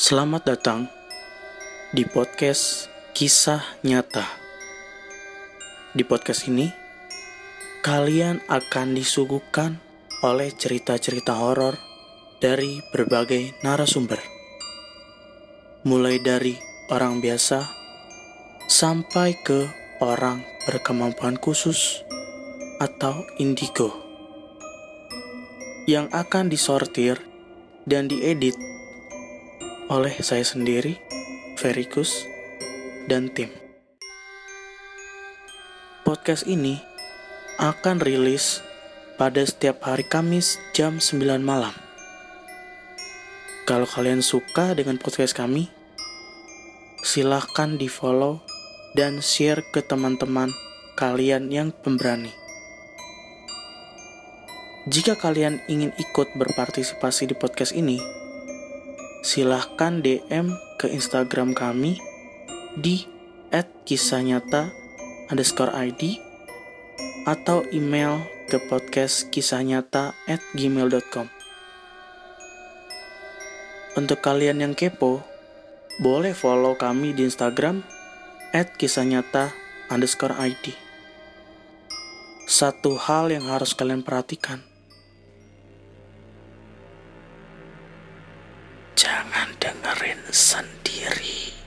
Selamat datang di podcast Kisah Nyata. Di podcast ini, kalian akan disuguhkan oleh cerita-cerita horor dari berbagai narasumber. Mulai dari orang biasa sampai ke orang berkemampuan khusus atau indigo yang akan disortir dan diedit oleh saya sendiri, Verikus, dan tim. Podcast ini akan rilis pada setiap hari Kamis jam 9 malam. Kalau kalian suka dengan podcast kami, silahkan di follow dan share ke teman-teman kalian yang pemberani. Jika kalian ingin ikut berpartisipasi di podcast ini, silahkan DM ke Instagram kami di @kisahnyata underscore ID atau email ke podcast kisahnyata at gmail.com Untuk kalian yang kepo, boleh follow kami di Instagram at kisahnyata underscore ID. Satu hal yang harus kalian perhatikan, jangan dengerin sendiri.